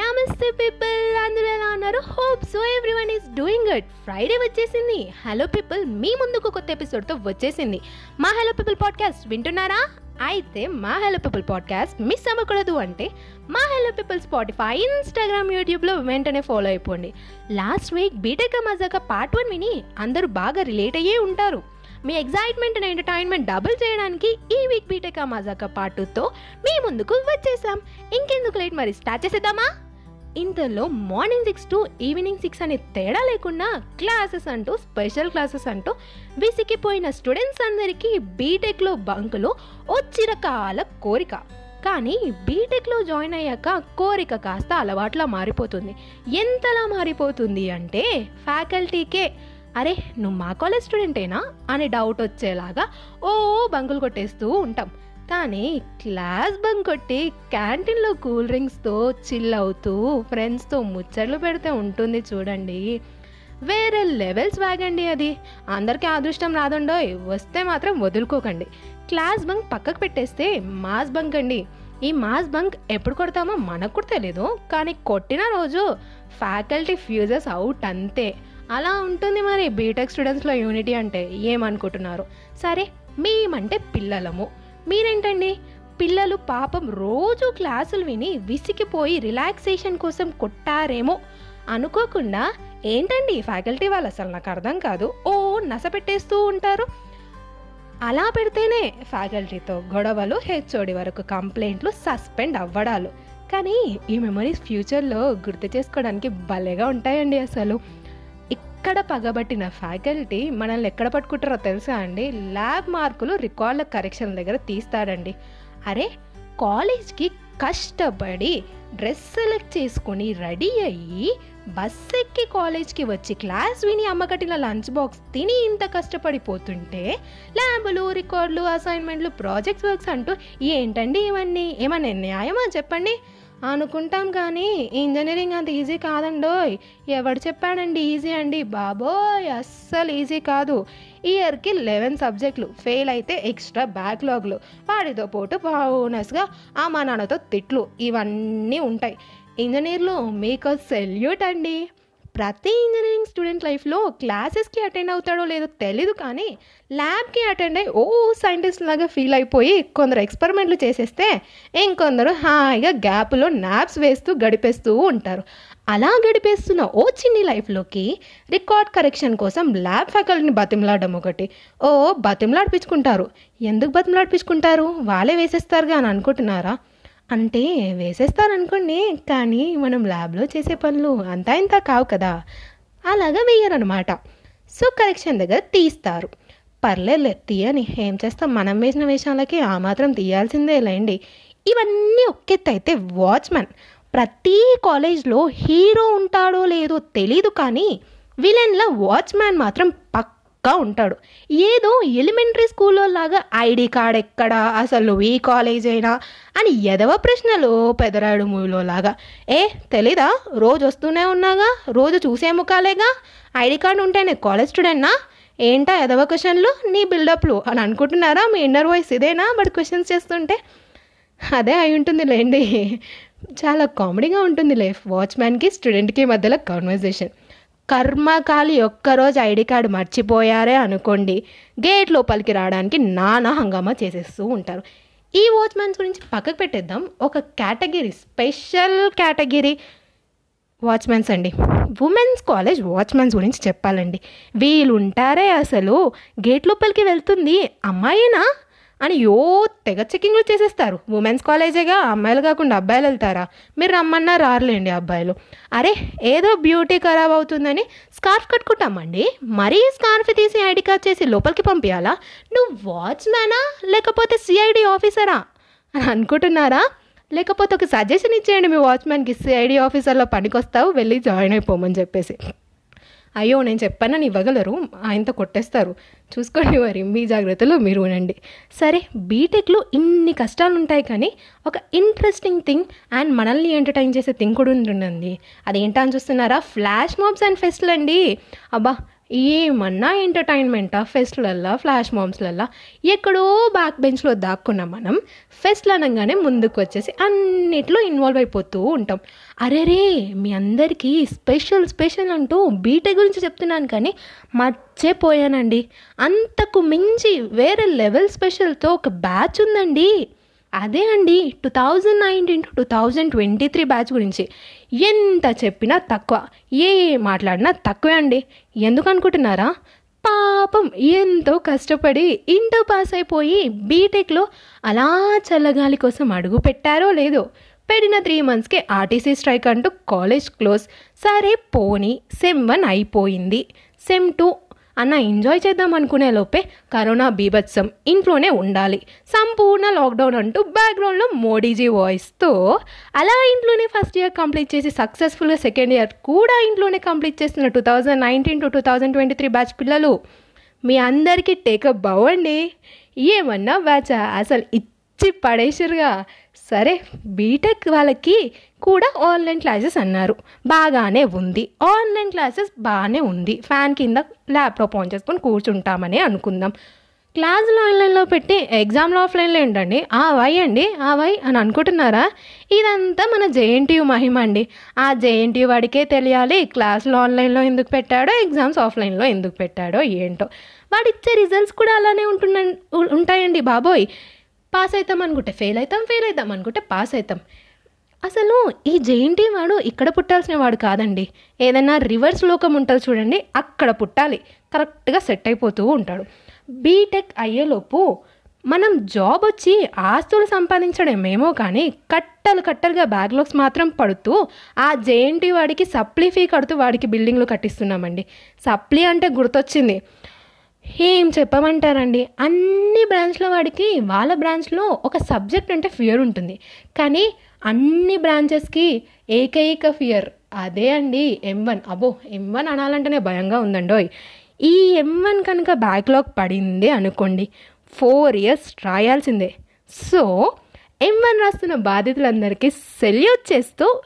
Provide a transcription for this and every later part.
నమస్తే పీపుల్ అందరూ ఎలా ఉన్నారు? Hope so everyone is doing good Friday వచ్చేసింది. హలో పీపుల్ మీ ముందుకు కొత్త ఎపిసోడ్తో వచ్చేసింది. మా హలో పీపుల్ పాడ్కాస్ట్ వింటున్నారా? అయితే మా హలో పీపుల్ పాడ్కాస్ట్ మిస్ అవ్వకూడదు అంటే మా హలో పీపుల్ స్పాటిఫై ఇన్స్టాగ్రామ్ యూట్యూబ్లో వెంటనే ఫాలో అయిపోండి. లాస్ట్ వీక్ బీటెక్ మజాక పార్ట్ వన్ విని అందరూ బాగా రిలేట్ అయ్యే ఉంటారు. మీ ఎగ్జైట్మెంట్ అండ్ ఎంటర్టైన్మెంట్ డబుల్ చేయడానికి ఈ వీక్ బీటెక్ మజాక పార్ట్ టూతో మీ ముందుకు వచ్చేసాం. ఇంకెందుకు లేట్ మరి? స్టార్ట్ చేసేద్దామా? ఇంతలో morning six to evening six అనే తేడా లేకుండా క్లాసెస్ అంటూ స్పెషల్ క్లాసెస్ అంటూ విసిగిపోయిన స్టూడెంట్స్ అందరికీ బీటెక్లో బంకులో వచ్చి రకాల కోరిక. కానీ బీటెక్లో జాయిన్ అయ్యాక కోరిక కాస్త అలవాట్లా మారిపోతుంది. ఎంతలా మారిపోతుంది అంటే ఫ్యాకల్టీకే. అరే నువ్వు మా కాలేజ్ స్టూడెంటేనా? అని డౌట్ వచ్చేలాగా ఓ బంకులు కొట్టేస్తూ ఉంటాం. కానీ క్లాస్ బంక్ కొట్టి క్యాంటీన్లో కూల్ డ్రింక్స్తో చిల్ అవుతూ ఫ్రెండ్స్తో ముచ్చట్లు పెడితే ఉంటుంది చూడండి. వేరే లెవెల్స్ వాగండి అది. అందరికీ అదృష్టం రాదండోయ్ వస్తే మాత్రం వదులుకోకండి. క్లాస్ బంక్ పక్కకు పెట్టేస్తే మాస్ బంక్ అండి. ఈ మాస్ బంక్ ఎప్పుడు కొడతామో మనకు కూడా తెలీదు కానీ కొట్టిన రోజు ఫ్యాకల్టీ ఫ్యూజెస్ అవుట్ అంతే. అలా ఉంటుంది మరి బీటెక్ స్టూడెంట్స్లో యూనిటీ అంటే ఏమనుకుంటున్నారు? సరే మేమంటే పిల్లలము. మీరేంటండి? పిల్లలు పాపం రోజు క్లాసులు విని విసిగిపోయి రిలాక్సేషన్ కోసం కొట్టారేమో అనుకోకుండా ఏంటండి ఫ్యాకల్టీ వాళ్ళు అసలు నాకు అర్థం కాదు. ఓ నస పెట్టేస్తూ ఉంటారు. అలా పెడితేనే ఫ్యాకల్టీతో గొడవలు హెచ్ఓడి వరకు కంప్లైంట్లు సస్పెండ్ అవ్వడాలు. కానీ ఈ మెమరీస్ ఫ్యూచర్లో గుర్తు చేసుకోవడానికి భలేగా ఉంటాయండి అసలు. ఇక్కడ పగబట్టిన ఫ్యాకల్టీ మనల్ని ఎక్కడ పట్టుకుంటారో తెలుసా అండి? ల్యాబ్ మార్కులు రికార్డుల కరెక్షన్ దగ్గర తీస్తాడండి. అరే కాలేజ్కి కష్టపడి డ్రెస్ సెలెక్ట్ చేసుకొని రెడీ అయ్యి బస్ ఎక్కి కాలేజ్కి వచ్చి క్లాస్ విని అమ్మకట్టిన లంచ్ బాక్స్ తిని ఇంత కష్టపడిపోతుంటే ల్యాబులు రికార్డులు అసైన్మెంట్లు ప్రాజెక్ట్స్ వర్క్స్ అంటూ ఏంటండి ఇవన్నీ? ఏమన్నా న్యాయమా చెప్పండి? అనుకుంటాం కానీ ఇంజనీరింగ్ అంత ఈజీ కాదండోయ్. ఎవడు చెప్పాడండి ఈజీ అండి? బాబోయ్ అస్సలు ఈజీ కాదు. ఇయర్కి లెవెన్ సబ్జెక్టులు ఫెయిల్ అయితే ఎక్స్ట్రా బ్యాక్లాగ్లు. వాడితో పాటు బోనస్గా ఆ మా నాన్నతో తిట్లు ఇవన్నీ ఉంటాయి. ఇంజనీర్లు మీకు సెల్యూట్ అండి. ప్రతి ఇంజనీరింగ్ స్టూడెంట్ లైఫ్లో క్లాసెస్కి అటెండ్ అవుతాడో లేదో తెలీదు కానీ ల్యాబ్కి అటెండ్ అయ్యి ఓ సైంటిస్ట్ లాగా ఫీల్ అయిపోయి కొందరు ఎక్స్పెరిమెంట్లు చేసేస్తే ఇంకొందరు హాయిగా గ్యాప్లో నాప్స్ వేస్తూ గడిపేస్తూ ఉంటారు. అలా గడిపేస్తున్న ఓ చిన్ని లైఫ్లోకి రికార్డ్ కరెక్షన్ కోసం ల్యాబ్ ఫ్యాకల్టీని బతిమలాడడం ఒకటి. ఓ బతిమలాడిపించుకుంటారు. ఎందుకు బతిమలాడిపించుకుంటారు? వాళ్ళే వేసేస్తారుగా అని అనుకుంటున్నారా? అంటే వేసేస్తారనుకోండి కానీ మనం ల్యాబ్లో చేసే పనులు అంతా ఇంత కావు కదా. అలాగా వేయరనమాట సో కరెక్షన్ దగ్గర తీస్తారు. పర్లేదులే తీయని ఏం చేస్తాం? మనం వేసిన వేషాలకి ఆ మాత్రం తీయాల్సిందే లేండి. ఇవన్నీ ఒకెత్తి అయితే వాచ్మెన్. ప్రతి కాలేజ్లో హీరో ఉంటాడో లేదో తెలీదు కానీ విలన్ల వాచ్మ్యాన్ మాత్రం పక్క ఉంటాడు. ఏదో ఎలిమెంటరీ స్కూల్లో లాగా ఐడి కార్డ్ ఎక్కడ అసలు నువ్వు ఈ కాలేజ్ అయినా అని ఎదవ ప్రశ్నలు పెదరాయుడు మూవీలో లాగా. ఏ తెలీదా? రోజు వస్తూనే ఉన్నాగా? రోజు చూసే ముఖాలేగా? ఐడి కార్డు ఉంటేనే కాలేజ్ స్టూడెంట్నా? ఏంటా ఎదవ క్వశ్చన్లు? నీ బిల్డప్లు అని అనుకుంటున్నారా? మీ ఇన్నర్ వాయిస్ ఇదేనా? బట్ క్వశ్చన్స్ చేస్తుంటే అదే అయి ఉంటుంది లేండి చాలా కామెడీగా ఉంటుంది లైఫ్ వాచ్మ్యాన్కి స్టూడెంట్కి మధ్యలో కాన్వర్జేషన్ కర్మకాలి ఒక్కరోజు ఐడి కార్డు మర్చిపోయారే అనుకోండి. గేట్ లోపలికి రావడానికి నానా హంగామా చేసేస్తూ ఉంటారు. ఈ వాచ్మెన్స్ గురించి పక్కకు పెట్టేద్దాం. ఒక కేటగిరీ స్పెషల్ కేటగిరీ వాచ్మెన్స్ అండి. ఉమెన్స్ కాలేజ్ వాచ్మెన్స్ గురించి చెప్పాలండి. వీళ్ళు ఉంటారే అసలు. గేట్ లోపలికి వెళ్తుంది. అమ్మాయేనా? అని యో తెగ చెక్కింగ్లు చేసేస్తారు. ఉమెన్స్ కాలేజేగా అమ్మాయిలు కాకుండా అబ్బాయిలు వెళ్తారా? మీరు రమ్మన్నా రారులేండి అబ్బాయిలు. అరే ఏదో బ్యూటీ ఖరాబ్ అవుతుందని స్కార్ఫ్ కట్టుకుంటామండి. మరీ స్కార్ఫ్ తీసి ఐడి కార్డ్ చేసి లోపలికి పంపించాలా నువ్వు వాచ్మ్యానా లేకపోతే సిఐడి ఆఫీసరా అని అనుకుంటున్నారా? లేకపోతే ఒక సజెషన్ ఇచ్చేయండి మీ వాచ్మెన్కి సిఐడి ఆఫీసర్లో పనికొస్తావు వెళ్ళి జాయిన్ అయిపోమని చెప్పేసి. అయ్యో నేను చెప్పానని ఇవ్వగలరు ఆయనతో కొట్టేస్తారు. చూసుకోండి మరి మీ జాగ్రత్తలో మీరు ఉండండి. సరే బీటెక్లో ఇన్ని కష్టాలు ఉంటాయి కానీ ఒక ఇంట్రెస్టింగ్ థింగ్ అండ్ మనల్ని ఎంటర్టైన్ చేసే థింగ్ కూడా ఉంటుందండి. అదేంటా అని చూస్తున్నారా? ఫ్లాష్ మాబ్స్ అండ్ ఫెస్ట్లు అండి అబ్బా ఏమన్నా ఎంటర్టైన్మెంటా ఫెస్ట్లల్లా ఫ్లాష్ మామ్స్లల్లా ఎక్కడో బ్యాక్ బెంచ్లో దాక్కున్న మనం ఫెస్ట్లు అనగానే ముందుకు వచ్చేసి అన్నిట్లో ఇన్వాల్వ్ అయిపోతూ ఉంటాం. అరేరే మీ అందరికీ స్పెషల్ స్పెషల్ అంటూ బీటెక్ గురించి చెప్తున్నాను కానీ మర్చిపోయానండి. అంతకు మించి వేరే లెవెల్ స్పెషల్తో ఒక బ్యాచ్ ఉందండి. అదే అండి two thousand nineteen to two thousand twenty three batch గురించి. ఎంత చెప్పినా తక్కువ ఏ మాట్లాడినా తక్కువే అండి. ఎందుకనుకుంటున్నారా పాపం ఎంతో కష్టపడి ఇంటర్ పాస్ అయిపోయి బీటెక్లో అలా చల్లగాలి కోసం అడుగు పెట్టారో లేదో పెట్టిన త్రీ మంత్స్కి ఆర్టీసీ స్ట్రైక్ అంటూ కాలేజ్ క్లోజ్ సరే పోనీ సెమ్ వన్ అయిపోయింది. సెమ్ టూ అన్న ఎంజాయ్ చేద్దాం అనుకునే లోపే కరోనా బీభత్సం ఇంట్లోనే ఉండాలి. సంపూర్ణ లాక్డౌన్ అంటూ బ్యాక్గ్రౌండ్లో మోడీజీ వాయిస్తో అలా ఇంట్లోనే ఫస్ట్ ఇయర్ కంప్లీట్ చేసి సక్సెస్ఫుల్గా సెకండ్ ఇయర్ కూడా ఇంట్లోనే కంప్లీట్ చేస్తున్న two thousand nineteen to two thousand twenty three batch పిల్లలు. మీ అందరికీ టేకప్ బావండి ఏమన్నా బ్యాచా అసలు ఇచ్చి పడేసారుగా సరే బీటెక్ వాళ్ళకి కూడా ఆన్లైన్ క్లాసెస్ అన్నారు. బాగానే ఉంది. ఆన్లైన్ క్లాసెస్ బాగానే ఉంది. ఫ్యాన్ కింద ల్యాప్టాప్ ఆన్ చేసుకొని కూర్చుంటామని అనుకుందాం. క్లాసులు ఆన్లైన్లో పెట్టి ఎగ్జామ్లో ఆఫ్లైన్లో ఏంటండి? ఆ వై అండి? ఆ వై అని అనుకుంటున్నారా? ఇదంతా మన జేఎన్టీయూ మహిమ అండి. ఆ జేఎన్టీయూ వాడికే తెలియాలి క్లాసులు ఆన్లైన్లో ఎందుకు పెట్టాడో ఎగ్జామ్స్ ఆఫ్లైన్లో ఎందుకు పెట్టాడో ఏంటో. వాడిచ్చే రిజల్ట్స్ కూడా అలానే ఉంటున్న ఉంటాయండి బాబోయ్. పాస్ అవుతాం అనుకుంటే ఫెయిల్ అవుతాం ఫెయిల్ అవుతాం అనుకుంటే పాస్ అవుతాం అసలు ఈ జేఎన్టీ వాడు ఇక్కడ పుట్టాల్సిన వాడు కాదండి. ఏదైనా రివర్స్ లోకం ఉంటుంది చూడండి అక్కడ పుట్టాలి. కరెక్ట్గా సెట్ అయిపోతూ ఉంటాడు. బీటెక్ అయ్యేలోపు మనం జాబ్ వచ్చి ఆస్తులు సంపాదించడమేమో కానీ కట్టలు కట్టలుగా బ్యాక్లాగ్స్ మాత్రం పడుతూ ఆ జేఎన్టీ వాడికి సప్లీ ఫీ కడుతూ వాడికి బిల్డింగ్లు కట్టిస్తున్నామండి. సప్లీ అంటే గుర్తొచ్చింది. ఏం చెప్పమంటారండి? అన్ని బ్రాంచ్ల వాడికి వాళ్ళ బ్రాంచ్లో ఒక సబ్జెక్ట్ అంటే ఫియర్ ఉంటుంది. కానీ అన్ని బ్రాంచెస్కి ఏకైక ఫియర్ అదే అండి ఎం వన్ అబో ఎం వన్ అనాలంటేనే భయంగా ఉందండోయ్. ఈ ఎం వన్ కనుక బ్యాక్లాగ్ పడింది అనుకోండి ఫోర్ ఇయర్స్ రాయాల్సిందే. సో ఎం వన్ రాస్తున్న బాధితులందరికీ సెల్యూట్ చేస్తూ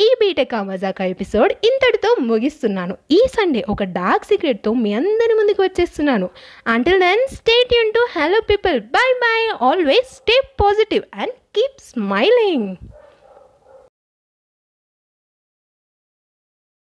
ఈ బీటెక్ మజాకా ఎపిసోడ్ ఇంతటితో ముగిస్తున్నాను. ఈ సండే ఒక డార్క్ సీక్రెట్తో మీ అందరి ముందుకు వచ్చేస్తున్నాను. Until then stay Yoon to hello people bye bye always stay positive and keep smiling